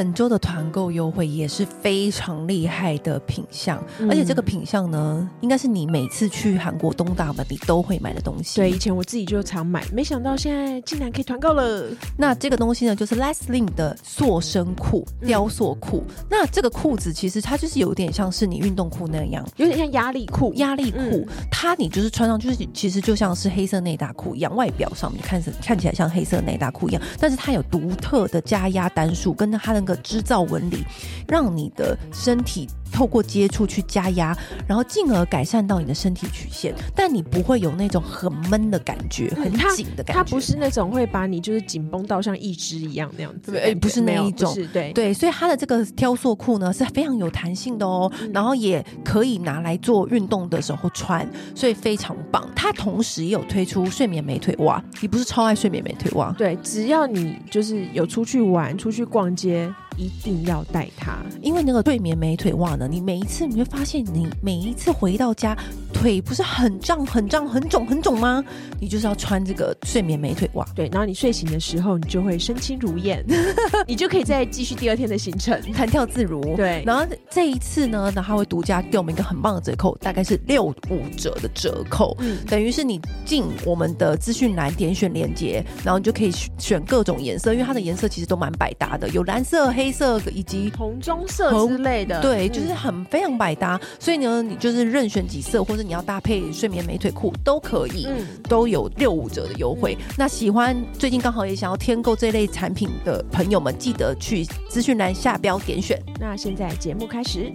本周的团购优惠也是非常厉害的品相，嗯、而且这个品相呢，应该是你每次去韩国东大门你都会买的东西。对，以前我自己就常买，没想到现在竟然可以团购了。那这个东西呢，就是 Lessling 的塑身裤、雕塑裤。嗯、那这个裤子其实它就是有点像是你运动裤那样，有点像压力裤。压力裤，嗯、它你就是穿上就是其实就像是黑色内搭裤一样，外表上面看着看起来像黑色内搭裤一样，但是它有独特的加压单数，跟它的。那个织造纹理，让你的身体透过接触去加压，然后进而改善到你的身体曲线，但你不会有那种很闷的感觉，很紧的感觉。它不是那种会把你就是紧绷到像一只一样那样子，对，不是那一种，对对。所以它的这个挑塑裤呢是非常有弹性的哦，嗯、然后也可以拿来做运动的时候穿，所以非常棒。它同时也有推出睡眠美腿袜，你不是超爱睡眠美腿袜？对，只要你就是有出去玩、出去逛街。一定要带它，因为那个睡眠美腿袜呢，你每一次你会发现，你每一次回到家，腿不是很胀、很胀、很肿、很肿吗？你就是要穿这个睡眠美腿袜，对，然后你睡醒的时候，你就会身轻如燕，你就可以再继续第二天的行程，弹跳自如。对，然后这一次呢，那他会独家给我们一个很棒的折扣，大概是六五折的折扣，嗯，等于是你进我们的资讯栏点选链接，然后你就可以选各种颜色，因为它的颜色其实都蛮百搭的，有蓝色、黑。色以及红棕色之类的，对，就是很非常百搭。嗯、所以呢，你就是任选几色，或者你要搭配睡眠美腿裤都可以，嗯、都有六五折的优惠。嗯、那喜欢最近刚好也想要添购这类产品的朋友们，记得去资讯栏下标点选。那现在节目开始，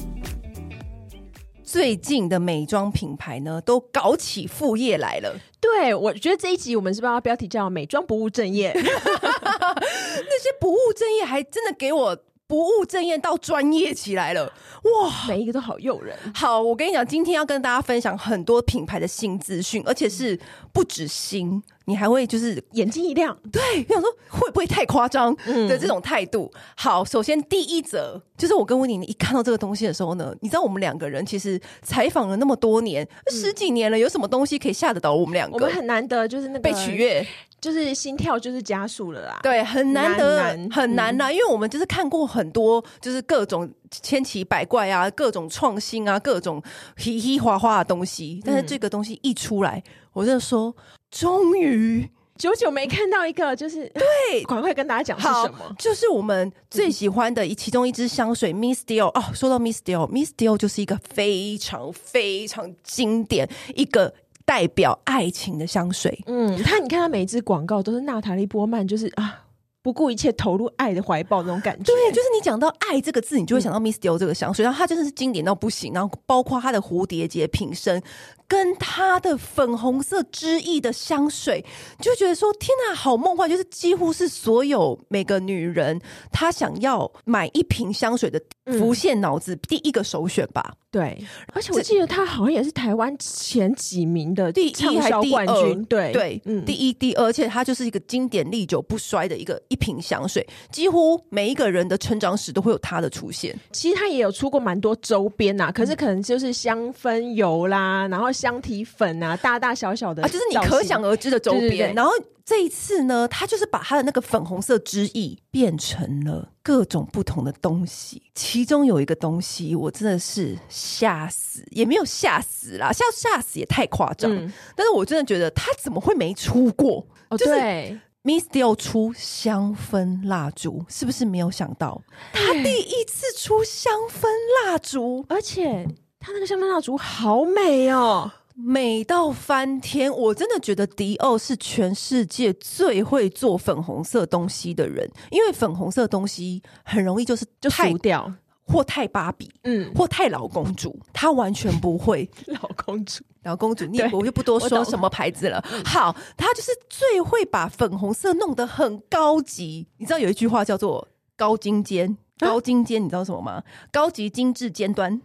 最近的美妆品牌呢，都搞起副业来了。对，我觉得这一集我们是不是要标题叫“美妆不务正业”？那些不务正业还真的给我。不务正业到专业起来了，哇！每一个都好诱人。好，我跟你讲，今天要跟大家分享很多品牌的新资讯，而且是不止新，你还会就是眼睛一亮，对，想说会不会太夸张的这种态度。嗯、好，首先第一则就是我跟温妮妮一看到这个东西的时候呢，你知道我们两个人其实采访了那么多年，嗯、十几年了，有什么东西可以吓得到我们两个？我们很难得就是那个被取悦。就是心跳就是加速了啦，对，很难得，难很难呐，嗯、因为我们就是看过很多，就是各种千奇百怪啊，各种创新啊，各种嘻嘻哈哈的东西。但是这个东西一出来，嗯、我就说，终于久久没看到一个，就是 对，赶快跟大家讲是什么？就是我们最喜欢的一其中一支香水，Miss Dior。哦，说到 Miss Dior，Miss Dior 就是一个非常非常经典一个。代表爱情的香水，嗯，他你看他每一支广告都是娜塔莉波曼，就是啊，不顾一切投入爱的怀抱那种感觉。对，就是你讲到爱这个字，你就会想到 Miss Dior 这个香水，然后它真的是经典到不行，然后包括它的蝴蝶结瓶身。跟它的粉红色之意的香水，就觉得说天哪，好梦幻！就是几乎是所有每个女人她想要买一瓶香水的浮现脑子第一个首选吧。嗯、对，而且我记得它好像也是台湾前几名的第一还是第二？对对，嗯，第一、第二，而且它就是一个经典历久不衰的一个一瓶香水，几乎每一个人的成长史都会有它的出现。其实它也有出过蛮多周边呐，可是可能就是香氛油啦，然后。香体粉啊，大大小小的啊，就是你可想而知的周边。然后这一次呢，他就是把他的那个粉红色之意变成了各种不同的东西。其中有一个东西，我真的是吓死，也没有吓死啦，吓吓死也太夸张。嗯、但是我真的觉得他怎么会没出过？哦，对，就是 Miss Dior 出香氛蜡烛，是不是没有想到？他第一次出香氛蜡烛，而且。他那个香氛蜡烛好美哦，美到翻天！我真的觉得迪奥是全世界最会做粉红色东西的人，因为粉红色东西很容易就是就俗掉，或太芭比，嗯，或太老公主，他完全不会。老公主，老公主，你我就不多说什么牌子了。好，她就是最会把粉红色弄得很高级。你知道有一句话叫做“高精尖”。高精尖，你知道什么吗？高级精致尖端，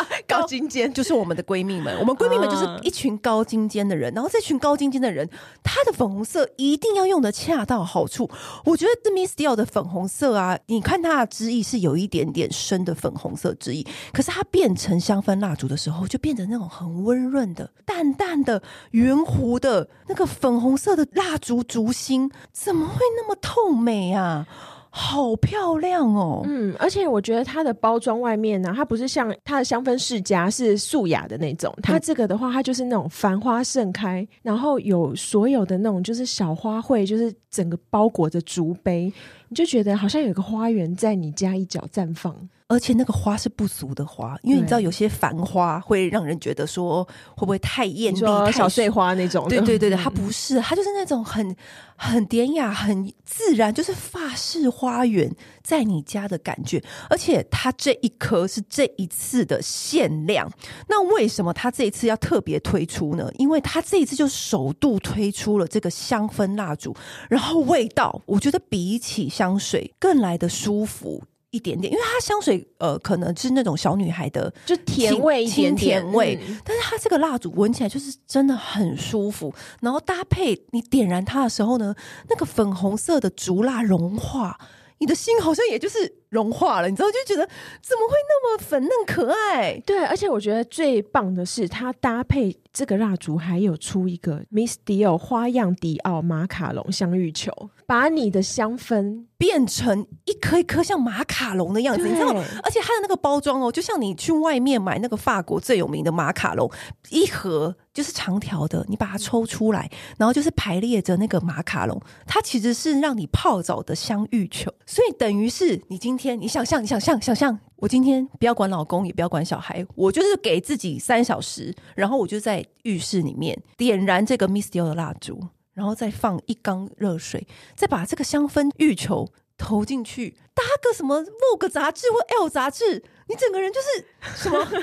高精尖就是我们的闺蜜们。我们闺蜜们就是一群高精尖的人，然后这群高精尖的人，她的粉红色一定要用的恰到好处。我觉得这 Miss Dior 的粉红色啊，你看它的汁液是有一点点深的粉红色汁液，可是它变成香氛蜡烛的时候，就变成那种很温润的、淡淡的、圆弧的那个粉红色的蜡烛烛芯，怎么会那么透美啊？好漂亮哦！嗯，而且我觉得它的包装外面呢、啊，它不是像它的香氛世家是素雅的那种，它这个的话，它就是那种繁花盛开，然后有所有的那种就是小花卉，就是整个包裹着竹杯，你就觉得好像有个花园在你家一角绽放。而且那个花是不俗的花，因为你知道有些繁花会让人觉得说会不会太艳丽、小碎花那种？对对对对，它不是，它就是那种很很典雅、很自然，就是法式花园在你家的感觉。而且它这一颗是这一次的限量，那为什么它这一次要特别推出呢？因为它这一次就首度推出了这个香氛蜡烛，然后味道我觉得比起香水更来的舒服。一点点，因为它香水呃，可能是那种小女孩的，就甜味一点点，甜味。嗯、但是它这个蜡烛闻起来就是真的很舒服，然后搭配你点燃它的时候呢，那个粉红色的烛蜡融化，你的心好像也就是融化了，你知道，就觉得怎么会那么粉嫩可爱？对，而且我觉得最棒的是它搭配这个蜡烛，还有出一个 Miss Dior 花样迪奥马卡龙香芋球，把你的香氛。变成一颗一颗像马卡龙的样子，你知道吗？而且它的那个包装哦，就像你去外面买那个法国最有名的马卡龙，一盒就是长条的，你把它抽出来，然后就是排列着那个马卡龙，它其实是让你泡澡的香芋球，所以等于是你今天你想象，你想象，想象我今天不要管老公，也不要管小孩，我就是给自己三小时，然后我就在浴室里面点燃这个 Miss Dior 的蜡烛。然后再放一缸热水，再把这个香氛浴球投进去，搭个什么 Vogue 杂志或 L 杂志，你整个人就是什么高精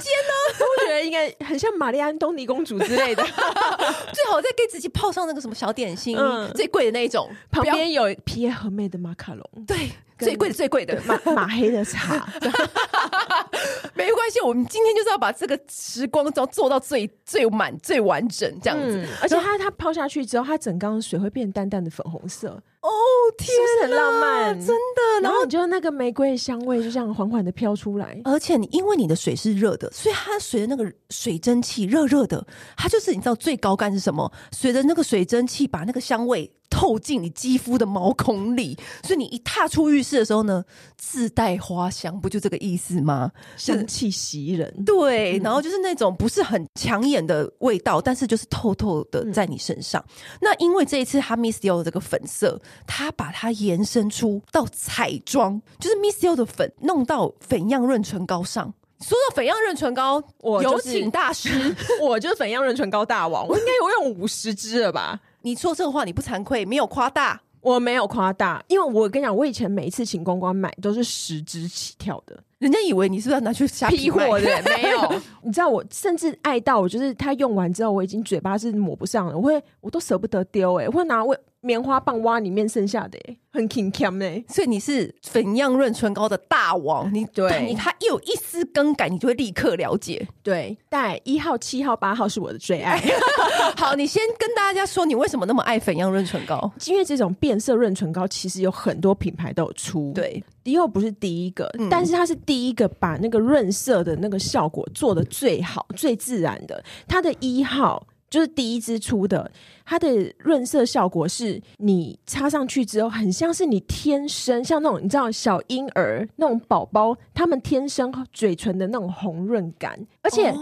尖呢？我觉得应该很像玛丽安东尼公主之类的，最好再给自己泡上那个什么小点心，嗯、最贵的那一种，旁边有皮耶和美的马卡龙，对，最贵的最贵的马马黑的茶。没关系，我们今天就是要把这个时光都做到最最满、最完整这样子。嗯、而且它它泡下去之后，它整缸水会变淡淡的粉红色。哦天，是不是很浪漫？真的。然后你就那个玫瑰香味就这样缓缓的飘出来。而且你因为你的水是热的，所以它随着那个水蒸气热热的，它就是你知道最高干是什么？随着那个水蒸气把那个香味。透进你肌肤的毛孔里，所以你一踏出浴室的时候呢，自带花香，不就这个意思吗？香气袭人，对，然后就是那种不是很抢眼的味道，但是就是透透的在你身上。嗯、那因为这一次他 Miss Dior 的这个粉色，他把它延伸出到彩妆，就是 Miss You 的粉弄到粉样润唇膏上。说到粉样润唇膏，我、就是、有请大师，我就是粉样润唇膏大王，我应该有用五十支了吧？你说这个话你不惭愧？没有夸大，我没有夸大，因为我跟你讲，我以前每一次请公关买都是十支起跳的，人家以为你是不是要拿去瞎批货的？没有，你知道我甚至爱到我就是它用完之后，我已经嘴巴是抹不上了，我会我都舍不得丢哎、欸，我会拿我棉花棒挖里面剩下的、欸很 king cam 呢，所以你是粉样润唇膏的大王，你对你它一有一丝更改，你就会立刻了解。对，带一号、七号、八号是我的最爱。好，你先跟大家说，你为什么那么爱粉样润唇膏？因为这种变色润唇膏其实有很多品牌都有出，对，迪奥不是第一个，嗯、但是它是第一个把那个润色的那个效果做的最好、最自然的。它的一号。就是第一支出的，它的润色效果是你擦上去之后，很像是你天生像那种你知道小婴儿那种宝宝，他们天生嘴唇的那种红润感，而且。哦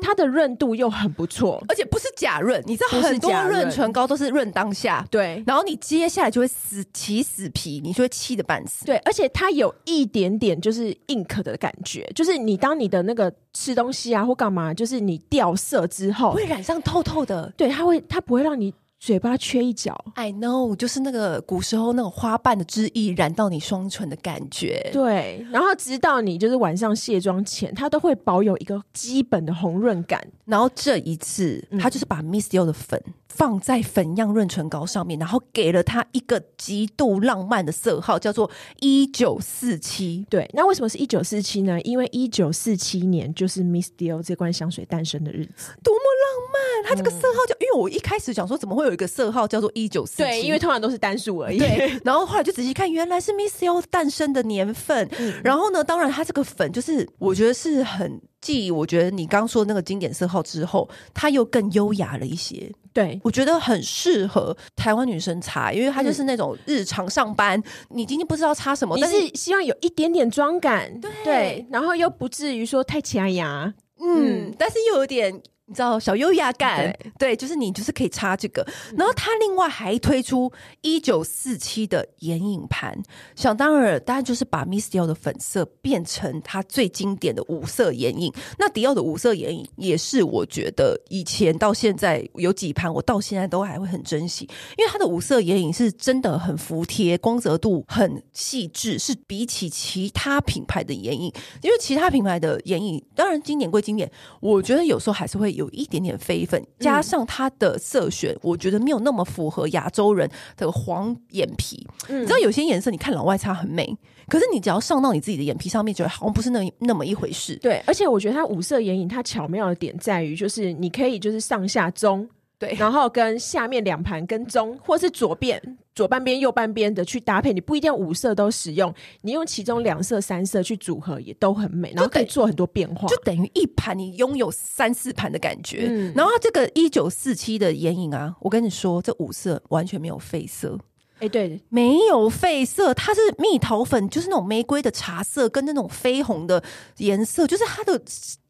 它的润度又很不错，而且不是假润，你知道很多润唇膏都是润当下，对，然后你接下来就会死起死皮，你就会气的半死。对，而且它有一点点就是 ink 的感觉，就是你当你的那个吃东西啊或干嘛，就是你掉色之后会染上透透的，对，它会它不会让你。嘴巴缺一角，I know，就是那个古时候那种花瓣的汁液染到你双唇的感觉。对，然后直到你就是晚上卸妆前，它都会保有一个基本的红润感。然后这一次，它就是把 Miss You 的粉放在粉样润唇膏上面，然后给了它一个极度浪漫的色号，叫做一九四七。对，那为什么是一九四七呢？因为一九四七年就是 Miss Dior 这罐香水诞生的日子，多么浪漫！它这个色号叫、嗯、因为我一开始想说，怎么会有一个色号叫做一九四七？对，因为通常都是单数而已。对，然后后来就仔细看，原来是 Miss Dior 诞生的年份。嗯、然后呢，当然它这个粉就是我觉得是很。继我觉得你刚说的那个经典色号之后，它又更优雅了一些。对，我觉得很适合台湾女生擦，因为它就是那种日常上班，嗯、你今天不知道擦什么，但是希望有一点点妆感，对，对，然后又不至于说太卡牙，嗯，嗯，但是又有点。你知道小优雅感，对，对，就是你就是可以擦这个，嗯、然后它另外还推出一九四七的眼影盘，想当然，当然就是把 Miss Dior 的粉色变成它最经典的五色眼影。那迪奥的五色眼影也是我觉得以前到现在有几盘，我到现在都还会很珍惜，因为它的五色眼影是真的很服帖，光泽度很细致，是比起其他品牌的眼影，因为其他品牌的眼影当然经典归经典，我觉得有时候还是会。有一点点飞粉，加上它的色选，嗯、我觉得没有那么符合亚洲人的黄眼皮。嗯、你知道有些颜色，你看老外擦很美，可是你只要上到你自己的眼皮上面，觉得好像不是那那么一回事。对，而且我觉得它五色眼影，它巧妙的点在于，就是你可以就是上下中。对，然后跟下面两盘跟中，或是左边左半边、右半边的去搭配，你不一定要五色都使用，你用其中两色、三色去组合也都很美，然后可以做很多变化，就等于一盘你拥有三四盘的感觉。嗯，然后这个一九四七的眼影啊，我跟你说，这五色完全没有废色。哎，对，没有费色，它是蜜桃粉，就是那种玫瑰的茶色跟那种绯红的颜色，就是它的。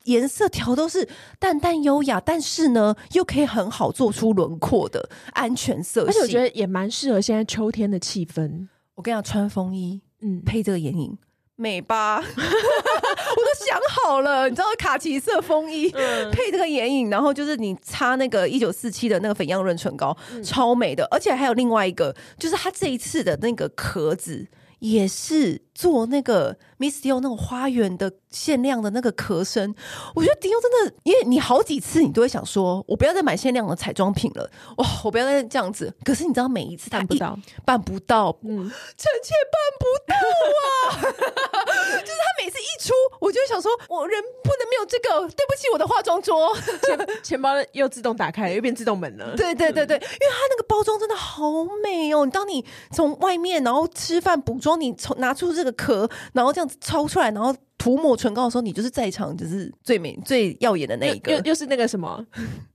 颜色调都是淡淡优雅，但是呢，又可以很好做出轮廓的安全色系，而且我觉得也蛮适合现在秋天的气氛。我跟你讲，穿风衣，嗯，配这个眼影，美吧？我都想好了，你知道，卡其色风衣、嗯、配这个眼影，然后就是你擦那个一九四七的那个粉样润唇膏，嗯、超美的。而且还有另外一个，就是它这一次的那个壳子也是。做那个 Miss Dior 那种花园的限量的那个壳身，我觉得迪奥真的，因为你好几次你都会想说，我不要再买限量的彩妆品了，哇，我不要再这样子。可是你知道，每一次办不到，办不到，嗯，臣妾办不到啊！就是他每次一出，我就想说，我人不能没有这个，对不起，我的化妆桌，钱钱包又自动打开了，又变自动门了。对对对对，因为它那个包装真的好美哦！你当你从外面然后吃饭补妆，你从拿出这个。这个壳，然后这样子抽出来，然后涂抹唇膏的时候，你就是在场就是最美、最耀眼的那一个，又又是那个什么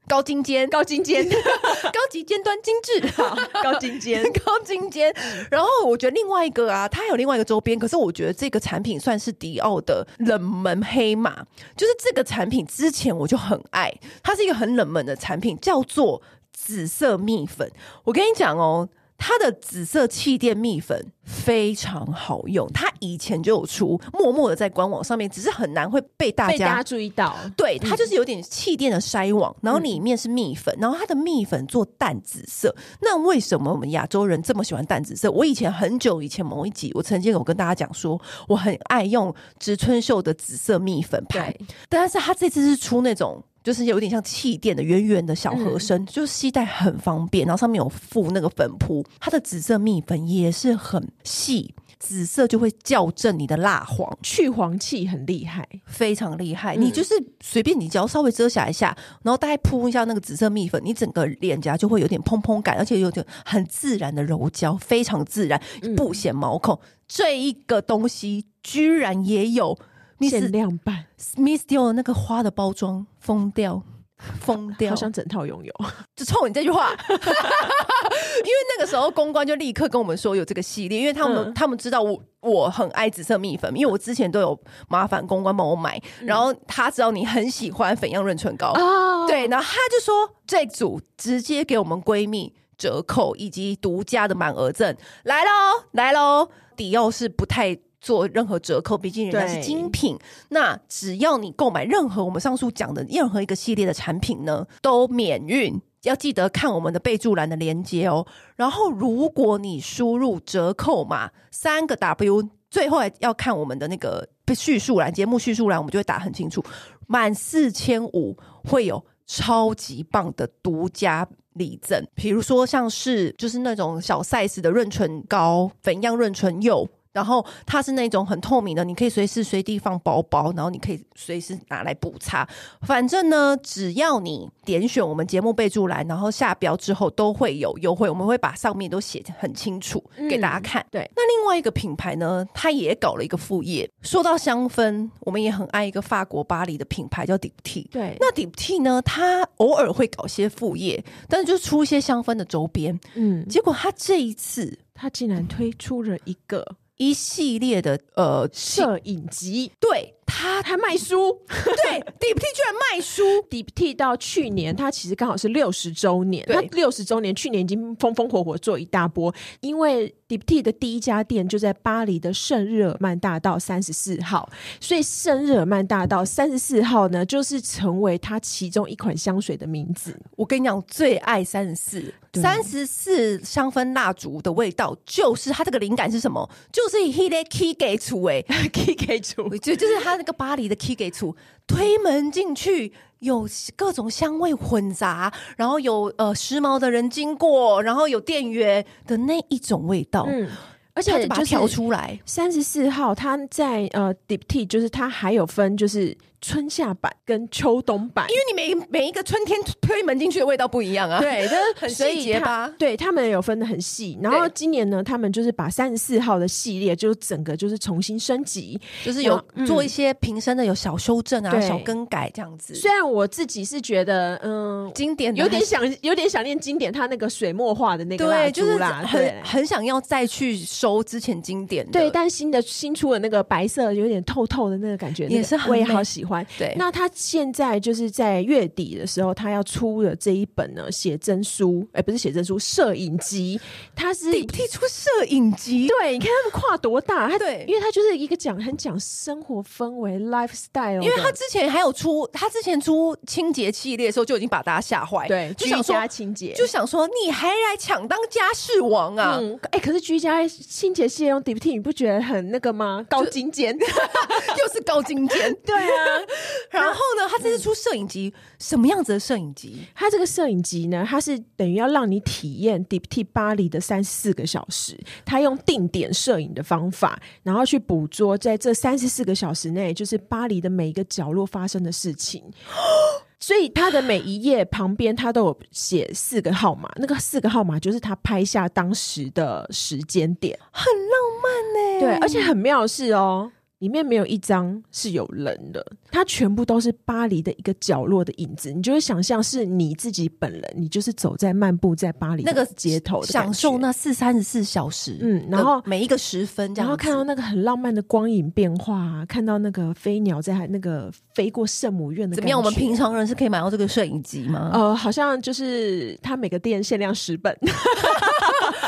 高精尖、高精尖、高级尖端精致，好，高精尖、高精尖。然后我觉得另外一个啊，它还有另外一个周边，可是我觉得这个产品算是迪奥的冷门黑马，就是这个产品之前我就很爱，它是一个很冷门的产品，叫做紫色蜜粉。我跟你讲哦。它的紫色气垫蜜粉非常好用，它以前就有出，默默的在官网上面，只是很难会被大家，注意到。对，它就是有点气垫的筛网，然后里面是蜜粉，然后它的蜜粉做淡紫色。那为什么我们亚洲人这么喜欢淡紫色？我以前很久以前某一集，我曾经有跟大家讲说，我很爱用植村秀的紫色蜜粉牌，但是它这次是出那种。就是有点像气垫的圆圆的小盒身，嗯、就是携带很方便，然后上面有附那个粉扑，它的紫色蜜粉也是很细，紫色就会校正你的蜡黄，去黄气很厉害，非常厉害。嗯、你就是随便你只要稍微遮瑕一下，然后大概铺一下那个紫色蜜粉，你整个脸颊就会有点蓬蓬感，而且有点很自然的柔焦，非常自然，不显毛孔。嗯、这一个东西居然也有。限量版。Miss Dior 的那个花的包装疯掉，疯掉，好想整套拥有，就冲你这句话，因为那个时候公关就立刻跟我们说有这个系列，因为他们、嗯、他们知道我我很爱紫色蜜粉，因为我之前都有麻烦公关帮我买，嗯、然后他知道你很喜欢粉样润唇膏，哦、对，然后他就说这组直接给我们闺蜜折扣以及独家的满额赠，来喽来喽，迪奥是不太。做任何折扣，毕竟人家是精品。那只要你购买任何我们上述讲的任何一个系列的产品呢，都免运。要记得看我们的备注栏的链接哦。然后，如果你输入折扣码三个 W，最后还要看我们的那个叙述栏，节目叙述栏我们就会打很清楚。满四千五会有超级棒的独家礼赠，比如说像是就是那种小 size 的润唇膏、粉样润唇釉。然后它是那种很透明的，你可以随时随地放包包，然后你可以随时拿来补擦。反正呢，只要你点选我们节目备注栏，然后下标之后都会有优惠，我们会把上面都写得很清楚给大家看。嗯、对，那另外一个品牌呢，它也搞了一个副业。说到香氛，我们也很爱一个法国巴黎的品牌叫 Diptyque。对，那 Diptyque 呢，它偶尔会搞些副业，但是就出一些香氛的周边。嗯，结果它这一次，它竟然推出了一个。一系列的呃摄影集，对。他他卖书，对，Diptyque 居然卖书。Diptyque 到去年，他其实刚好是六十周年。他六十周年，去年已经风风火火做一大波。因为 Diptyque 的第一家店就在巴黎的圣日耳曼大道三十四号，所以圣日耳曼大道三十四号呢，就是成为他其中一款香水的名字。我跟你讲，最爱三十四，三十四香氛蜡烛的味道，就是它这个灵感是什么？就是以 He Key 给出哎，Key 给出，就就是它。那个巴黎的 Key 给出推门进去，有各种香味混杂，然后有呃时髦的人经过，然后有店员的那一种味道，嗯，而且他就把它调出来。三十四号，它在呃 Diptyque，就是它还有分就是。春夏版跟秋冬版，因为你每每一个春天推门进去的味道不一样啊，对，就是很细节吧？对，他们有分的很细。然后今年呢，他们就是把三十四号的系列，就整个就是重新升级，就是有做一些瓶身的有小修正啊、小更改这样子。虽然我自己是觉得，嗯，经典有点想有点想念经典，它那个水墨画的那个蜡烛啦，很很想要再去收之前经典的。对，但新的新出的那个白色有点透透的那个感觉，也是我也好喜欢。对，那他现在就是在月底的时候，他要出的这一本呢，写真书，哎、欸，不是写真书，摄影集，他是提出摄影集，对，你看他们跨多大，他对，因为他就是一个讲很讲生活氛围 lifestyle，因为他之前还有出，他之前出清洁系列的时候就已经把大家吓坏，对，就想说清洁，就想说你还来抢当家事王啊？哎、嗯欸，可是居家清洁系列用 Diptyque，你不觉得很那个吗？高精尖，又是高精尖，对啊。然后呢，他这次出摄影集，嗯、什么样子的摄影集？他这个摄影集呢，它是等于要让你体验 Diptyque 巴黎的三十四个小时。他用定点摄影的方法，然后去捕捉在这三十四个小时内，就是巴黎的每一个角落发生的事情。所以他的每一页旁边，他都有写四个号码，那个四个号码就是他拍下当时的时间点，很浪漫呢。对，而且很妙的是哦。里面没有一张是有人的，它全部都是巴黎的一个角落的影子。你就会想象是你自己本人，你就是走在漫步在巴黎那个街头，享受那四三十四小时。嗯，然后每一个时分，然后看到那个很浪漫的光影变化，看到那个飞鸟在那个飞过圣母院的。怎么样？我们平常人是可以买到这个摄影机吗？呃，好像就是它每个店限量十本。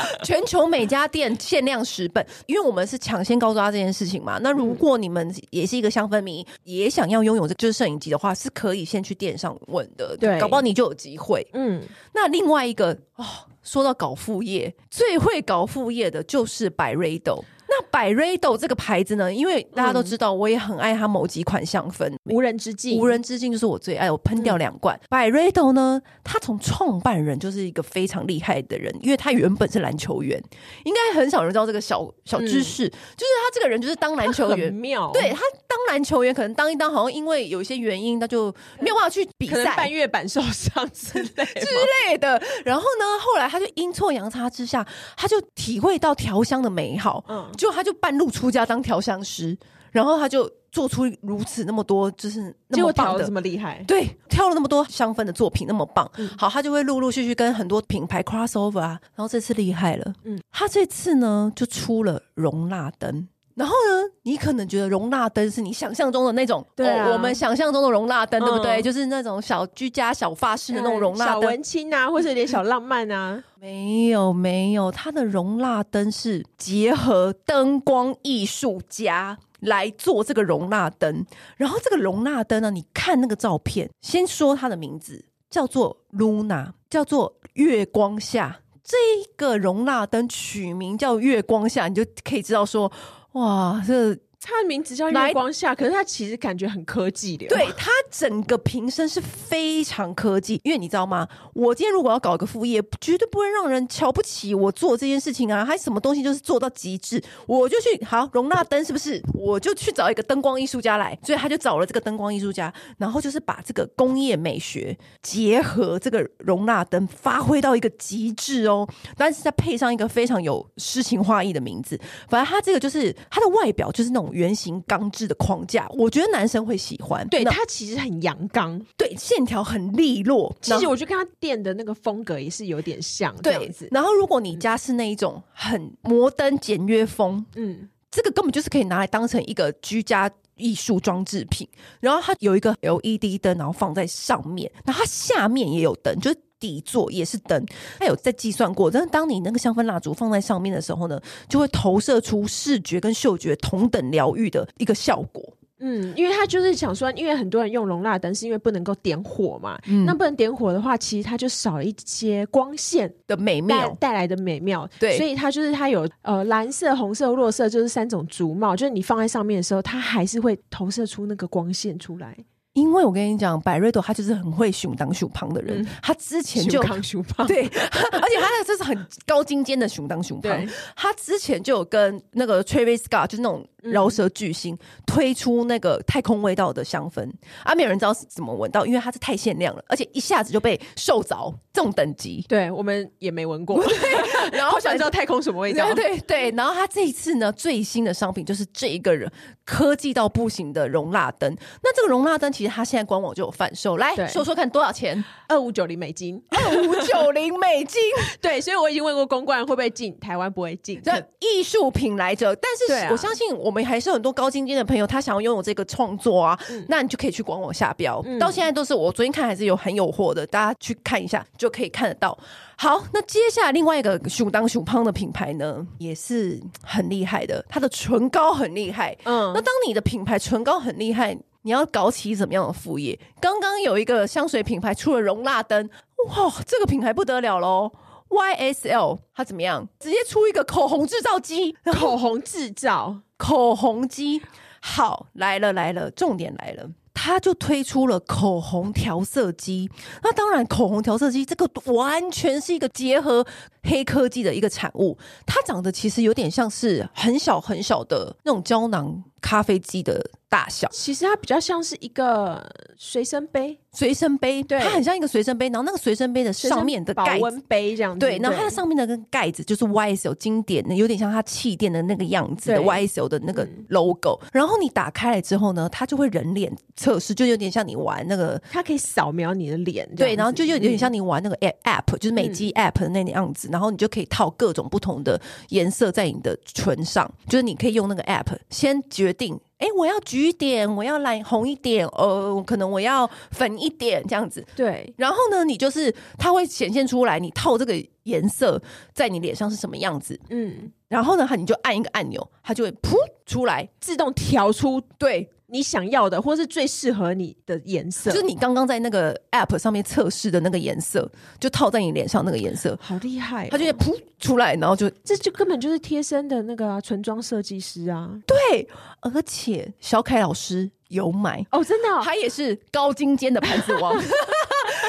全球每家店限量十本，因为我们是抢先告诉他这件事情嘛。那如果你们也是一个香氛迷，也想要拥有这就是摄影机的话，是可以先去店上问的。对，搞不好你就有机会。嗯，那另外一个哦，说到搞副业，最会搞副业的就是百瑞斗。那 Byredo 这个牌子呢？因为大家都知道，我也很爱它某几款香氛，嗯、无人之境，无人之境就是我最爱，我喷掉两罐。嗯、Byredo 呢，他从创办人就是一个非常厉害的人，因为他原本是篮球员，应该很少人知道这个小小知识，嗯、就是他这个人就是当篮球员，妙，对他当篮球员可能当一当，好像因为有一些原因，他就没有办法去比赛，半月板受伤之类之类的。然后呢，后来他就阴错阳差之下，他就体会到调香的美好，嗯。就他就半路出家当调香师，然后他就做出如此那么多，就是那么棒的，这么厉害，对，挑了那么多香氛的作品，那么棒。嗯、好，他就会陆陆续续跟很多品牌 crossover 啊，然后这次厉害了，嗯，他这次呢就出了容蜡灯。然后呢，你可能觉得容纳灯是你想象中的那种，对、啊哦，我们想象中的容纳灯，对不对？嗯、就是那种小居家小发饰的那种容纳灯，小文青啊，或者有点小浪漫啊。没 有没有，它的容纳灯是结合灯光艺术家来做这个容纳灯。然后这个容纳灯呢，你看那个照片，先说它的名字叫做 Luna，叫做月光下。这个容纳灯取名叫月光下，你就可以知道说。哇，这它的名字叫月光下，可是它其实感觉很科技的。对，它整个瓶身是非常科技，因为你知道吗？我今天如果要搞一个副业，绝对不会让人瞧不起我做这件事情啊！还什么东西就是做到极致，我就去好容纳灯，是不是？我就去找一个灯光艺术家来，所以他就找了这个灯光艺术家，然后就是把这个工业美学结合这个容纳灯，发挥到一个极致哦。但是再配上一个非常有诗情画意的名字，反正他这个就是它的外表就是那种。圆形钢制的框架，我觉得男生会喜欢。对，它其实很阳刚，对，线条很利落。其实我觉得跟他店的那个风格也是有点像，这样子。然后，如果你家是那一种很摩登简约风，嗯，这个根本就是可以拿来当成一个居家艺术装置品。然后它有一个 LED 灯，然后放在上面，然后它下面也有灯，就是。底座也是灯，它有在计算过。但是当你那个香氛蜡烛放在上面的时候呢，就会投射出视觉跟嗅觉同等疗愈的一个效果。嗯，因为他就是想说，因为很多人用容蜡灯是因为不能够点火嘛。嗯，那不能点火的话，其实它就少了一些光线的美妙带来的美妙。对，所以它就是它有呃蓝色、红色、弱色，就是三种烛帽，就是你放在上面的时候，它还是会投射出那个光线出来。因为我跟你讲，百瑞朵他就是很会熊当熊胖的人，嗯、他之前就熊熊胖，对，而且他这是很高精尖的熊当熊胖。他之前就有跟那个 Travis Scott 就是那种饶舌巨星、嗯、推出那个太空味道的香氛，啊，没有人知道是怎么闻到，因为它是太限量了，而且一下子就被售着这种等级。对，我们也没闻过，然后想知道太空什么味道。对对对，然后他这一次呢，最新的商品就是这一个人科技到不行的容纳灯。那这个容纳灯其实它现在官网就有贩售，来说说看多少钱？二五九零美金，二五九零美金。对，所以我已经问过公关会不会进，台湾不会进。这艺术品来着，但是我相信我们还是很多高精尖的朋友，他想要拥有这个创作啊，嗯、那你就可以去官网下标。嗯、到现在都是我昨天看还是有很有货的，大家去看一下就可以看得到。好，那接下来另外一个熊当熊胖的品牌呢，也是很厉害的，它的唇膏很厉害。嗯，那当你的品牌唇膏很厉害，你要搞起怎么样的副业？刚刚有一个香水品牌出了容蜡灯，哇，这个品牌不得了喽！YSL 它怎么样？直接出一个口红制造机，口红制造口红机。好，来了来了，重点来了。他就推出了口红调色机，那当然，口红调色机这个完全是一个结合黑科技的一个产物。它长得其实有点像是很小很小的那种胶囊咖啡机的大小，其实它比较像是一个随身杯。随身杯，对，它很像一个随身杯，然后那个随身杯的上面的盖保温杯这样子，对，然后它的上面的跟盖子就是 YSL 经典的，有点像它气垫的那个样子的 YSL 的那个 logo。然后你打开来之后呢，它就会人脸测试，就有点像你玩那个，它可以扫描你的脸，对，然后就有点像你玩那个 app，就是美肌 app 的那个样子，然后你就可以套各种不同的颜色在你的唇上，就是你可以用那个 app 先决定。哎，我要橘点，我要蓝红一点，呃，可能我要粉一点这样子。对，然后呢，你就是它会显现出来，你套这个颜色在你脸上是什么样子。嗯，然后呢，你就按一个按钮，它就会噗出来，自动调出对。你想要的，或是最适合你的颜色，就是你刚刚在那个 app 上面测试的那个颜色，就套在你脸上那个颜色，好厉害哦！它就会噗出来，然后就这就根本就是贴身的那个啊唇妆设计师啊！对，而且小凯老师有买哦，真的哦，他也是高精尖的盘子王。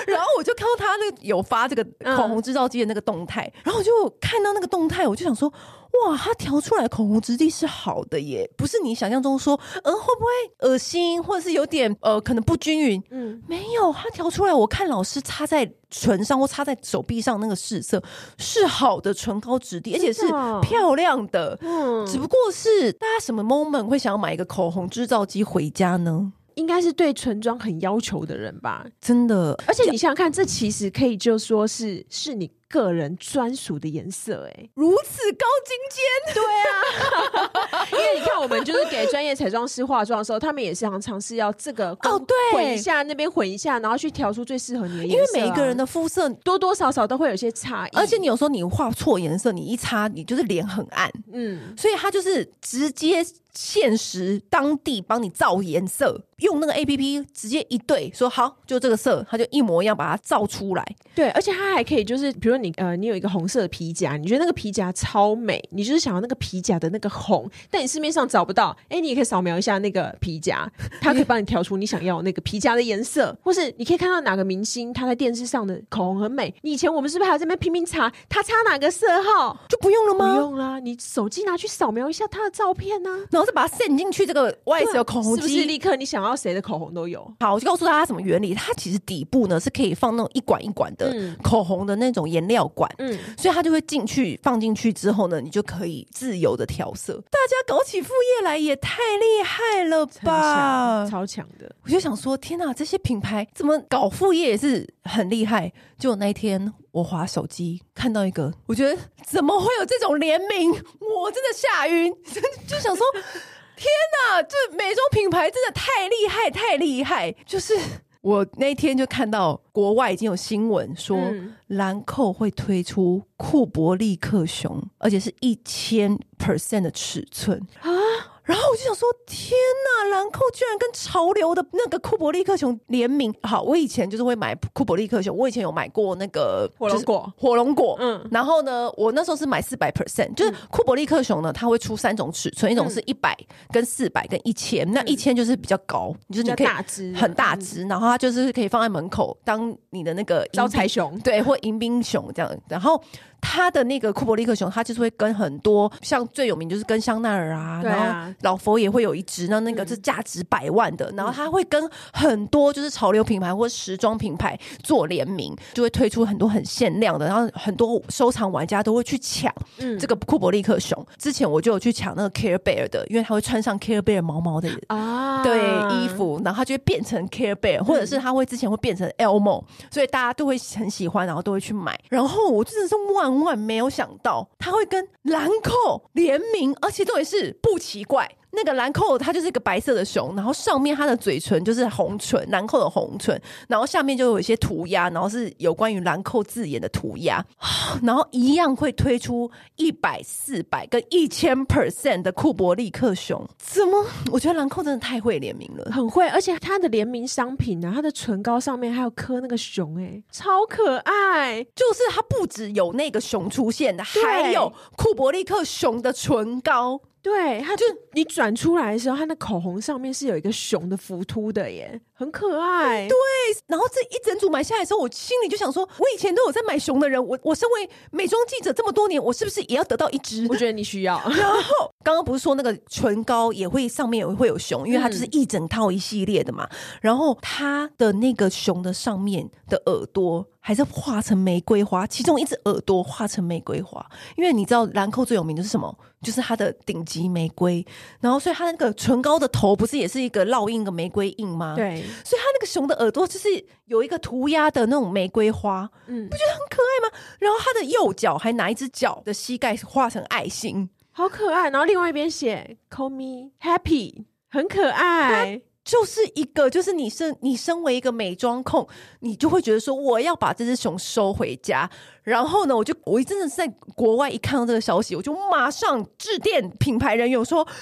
然后我就看到他那个有发这个口红制造机的那个动态，嗯、然后我就看到那个动态，我就想说，哇，他调出来口红质地是好的耶，不是你想象中说，嗯，会不会恶心，或者是有点呃，可能不均匀？嗯，没有，他调出来，我看老师擦在唇上或擦在手臂上那个试色是好的唇膏质地，而且是漂亮的。嗯，只不过是大家什么 moment 会想要买一个口红制造机回家呢？应该是对唇妆很要求的人吧，真的。而且你想想看，这其实可以就说是是你个人专属的颜色，哎，如此高精尖，对啊。因为你看，我们就是给专业彩妆师化妆的时候，他们也是常尝试要这个哦，对，混一下那边混一下，然后去调出最适合你的颜色。因为每一个人的肤色多多少少都会有些差异，而且你有时候你画错颜色，你一擦你就是脸很暗，嗯，所以他就是直接现实当地帮你造颜色，用那个 A P P 直接一对，说好就这个色，它就一模一样把它造出来。对，而且它还可以就是，比如你呃，你有一个红色的皮夹，你觉得那个皮夹超美，你就是想要那个皮夹的那个红，但你市面上找不到，哎，你也可以扫描一下那个皮夹，它可以帮你调出你想要那个皮夹的颜色，或是你可以看到哪个明星他在电视上的口红很美。你以前我们是不是还在那边拼命查他擦哪个色号？就不用了吗？不用啦，你手机拿去扫描一下他的照片呢、后是把它塞进去这个外置的口红机，是不是立刻你想要谁的口红都有？好，我就告诉大家什么原理。它其实底部呢是可以放那种一管一管的口红的那种颜料管，嗯，所以它就会进去放进去之后呢，你就可以自由的调色。大家搞起副业来也太厉害了吧，超强的！我就想说，天哪，这些品牌怎么搞副业也是很厉害。就那一天，我划手机看到一个，我觉得怎么会有这种联名？我真的吓晕，就想说。天哪，这美妆品牌真的太厉害，太厉害！就是 我那天就看到国外已经有新闻说，兰蔻会推出库伯利克熊，而且是一千 percent 的尺寸啊。然后我就想说，天呐，兰蔻居然跟潮流的那个库伯利克熊联名。好，我以前就是会买库伯利克熊，我以前有买过那个火龙果，火龙果。嗯，然后呢，我那时候是买四百 percent，就是库伯利克熊呢，它会出三种尺寸，一种是一百跟四百跟一千，那一千就是比较高，就是你可以很大只，然后它就是可以放在门口当你的那个招财熊，对，或迎宾熊这样，然后。他的那个库伯利克熊，他就是会跟很多像最有名就是跟香奈儿啊，啊，然后老佛爷会有一只，那那个是价值百万的，嗯，然后他会跟很多就是潮流品牌或时装品牌做联名，就会推出很多很限量的，然后很多收藏玩家都会去抢这个库伯利克熊。之前我就有去抢那个 Care Bear 的，因为他会穿上 Care Bear 毛毛的啊，对衣服，然后他就会变成 Care Bear，或者是他会之前会变成 Elmo，所以大家都会很喜欢，然后都会去买。然后我真的是万。万万没有想到他会跟兰蔻联名，而且这也是不奇怪。那个兰蔻它就是一个白色的熊，然后上面它的嘴唇就是红唇，兰蔻的红唇，然后下面就有一些涂鸦，然后是有关于兰蔻字眼的涂鸦，然后一样会推出一百、四百跟一千 percent 的库伯利克熊。怎么？我觉得兰蔻真的太会联名了，很会，而且它的联名商品呢、啊，它的唇膏上面还有刻那个熊、欸，哎，超可爱。就是它不只有那个熊出现的，还有库伯利克熊的唇膏。对，他就你转出来的时候，他那口红上面是有一个熊的浮凸的耶，很可爱。对，然后这一整组买下来的时候，我心里就想说，我以前都有在买熊的人，我我身为美妆记者这么多年，我是不是也要得到一只？我觉得你需要。然后刚刚不是说那个唇膏也会上面也会有熊，因为它就是一整套一系列的嘛。嗯、然后它的那个熊的上面的耳朵。还是画成玫瑰花，其中一只耳朵画成玫瑰花，因为你知道兰蔻最有名的是什么？就是它的顶级玫瑰。然后，所以它那个唇膏的头不是也是一个烙印的玫瑰印吗？对。所以他那个熊的耳朵就是有一个涂鸦的那种玫瑰花，嗯，不觉得很可爱吗？然后他的右脚还拿一只脚的膝盖画成爱心，好可爱。然后另外一边写 “Call me happy”，很可爱。就是一个，就是你身你身为一个美妆控，你就会觉得说，我要把这只熊收回家。然后呢，我就我真的是在国外一看到这个消息，我就马上致电品牌人员，我说我要买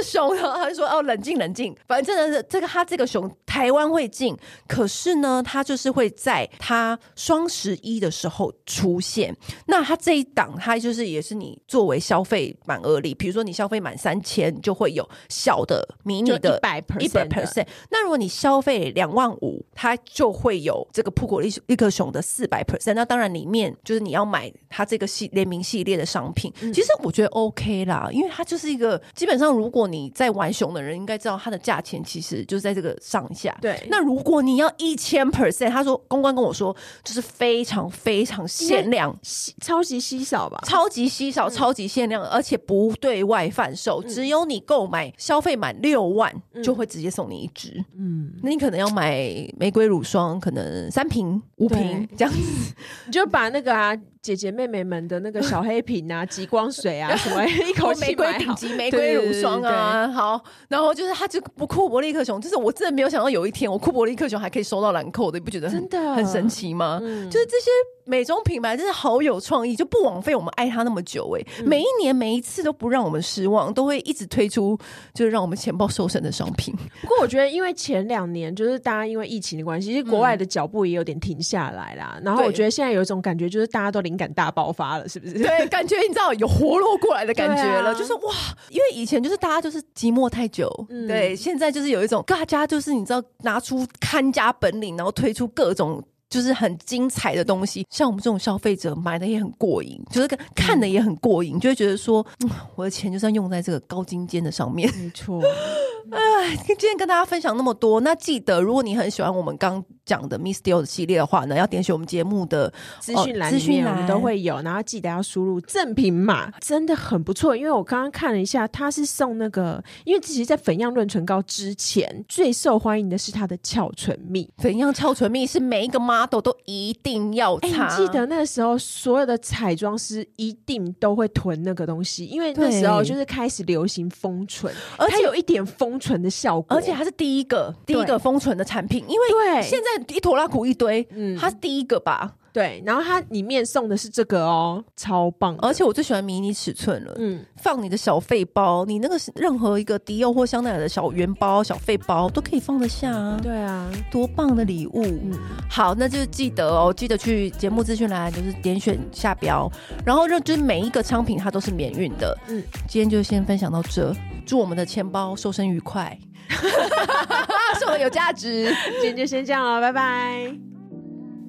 这只熊。然 后他就说哦，冷静冷静，反正真的是这个他这个熊台湾会进，可是呢，他就是会在他双十一的时候出现。那他这一档，他就是也是你作为消费满额礼，比如说你消费满三千，就会有小的迷你的一百 percent。那如果你消费两万五，它就会有这个库伯利克熊的四百 percent。那当然里面。就是你要买它这个系联名系列的商品，嗯，其实我觉得 OK 啦，因为它就是一个基本上，如果你在玩熊的人应该知道它的价钱其实就是在这个上下。对，那如果你要一千 percent，他说公关跟我说就是非常非常限量，超级稀少吧，超级稀少，超级限量，嗯，而且不对外贩售，嗯，只有你购买消费满六万，嗯，就会直接送你一支。嗯，那你可能要买玫瑰乳霜，可能三瓶五瓶这样子，你就把那个。啊，姐姐妹妹们的那个 小黑瓶啊、极光水啊什么，一口玫瑰顶级 玫瑰乳霜啊，好，然后就是它就不库伯利克熊，就是我真的没有想到有一天我库伯利克熊还可以收到兰蔻的，你不觉得真的很神奇吗？嗯、就是这些。美妆品牌真的好有创意，就不枉费我们爱它那么久哎、欸！每一年每一次都不让我们失望，都会一直推出就是让我们钱包瘦身的商品。不过我觉得，因为前两年就是大家因为疫情的关系，其实国外的脚步也有点停下来啦。嗯、然后我觉得现在有一种感觉，就是大家都灵感大爆发了，是不是？对，感觉你知道有活络过来的感觉了，啊、就是哇！因为以前就是大家就是寂寞太久，嗯、对，现在就是有一种大家就是你知道拿出看家本领，然后推出各种。就是很精彩的东西，像我们这种消费者买的也很过瘾，就是看的也很过瘾，就会觉得说，嗯，我的钱就是要用在这个高精尖的上面。没错。哎，今天跟大家分享那么多，那记得如果你很喜欢我们刚讲的 Miss Dior 的系列的话呢，要点选我们节目的资讯栏，资讯栏都会有，然后记得要输入赠品码，真的很不错。因为我刚刚看了一下，它是送那个，因为其实，在粉样润唇膏之前，最受欢迎的是它的翘唇蜜。粉样翘唇蜜是每一个 model 都一定要擦。哎，你记得那个时候，所有的彩妆师一定都会囤那个东西，因为那时候就是开始流行封唇，而且有一点封。唇的效果，而且它是第一个第一个封唇的产品，因为对现在一坨拉苦一堆，嗯，它是第一个吧。对，然后它里面送的是这个哦，超棒！而且我最喜欢迷你尺寸了，嗯，放你的小费包，你那个是任何一个迪奥或香奈儿的小圆包、小费包都可以放得下啊。对啊，多棒的礼物！嗯，好，那就记得哦，记得去节目资讯栏就是点选下标，然后就就是每一个商品它都是免运的。嗯，今天就先分享到这，祝我们的钱包瘦身愉快 瘦的有价值。今天就先这样了，拜拜。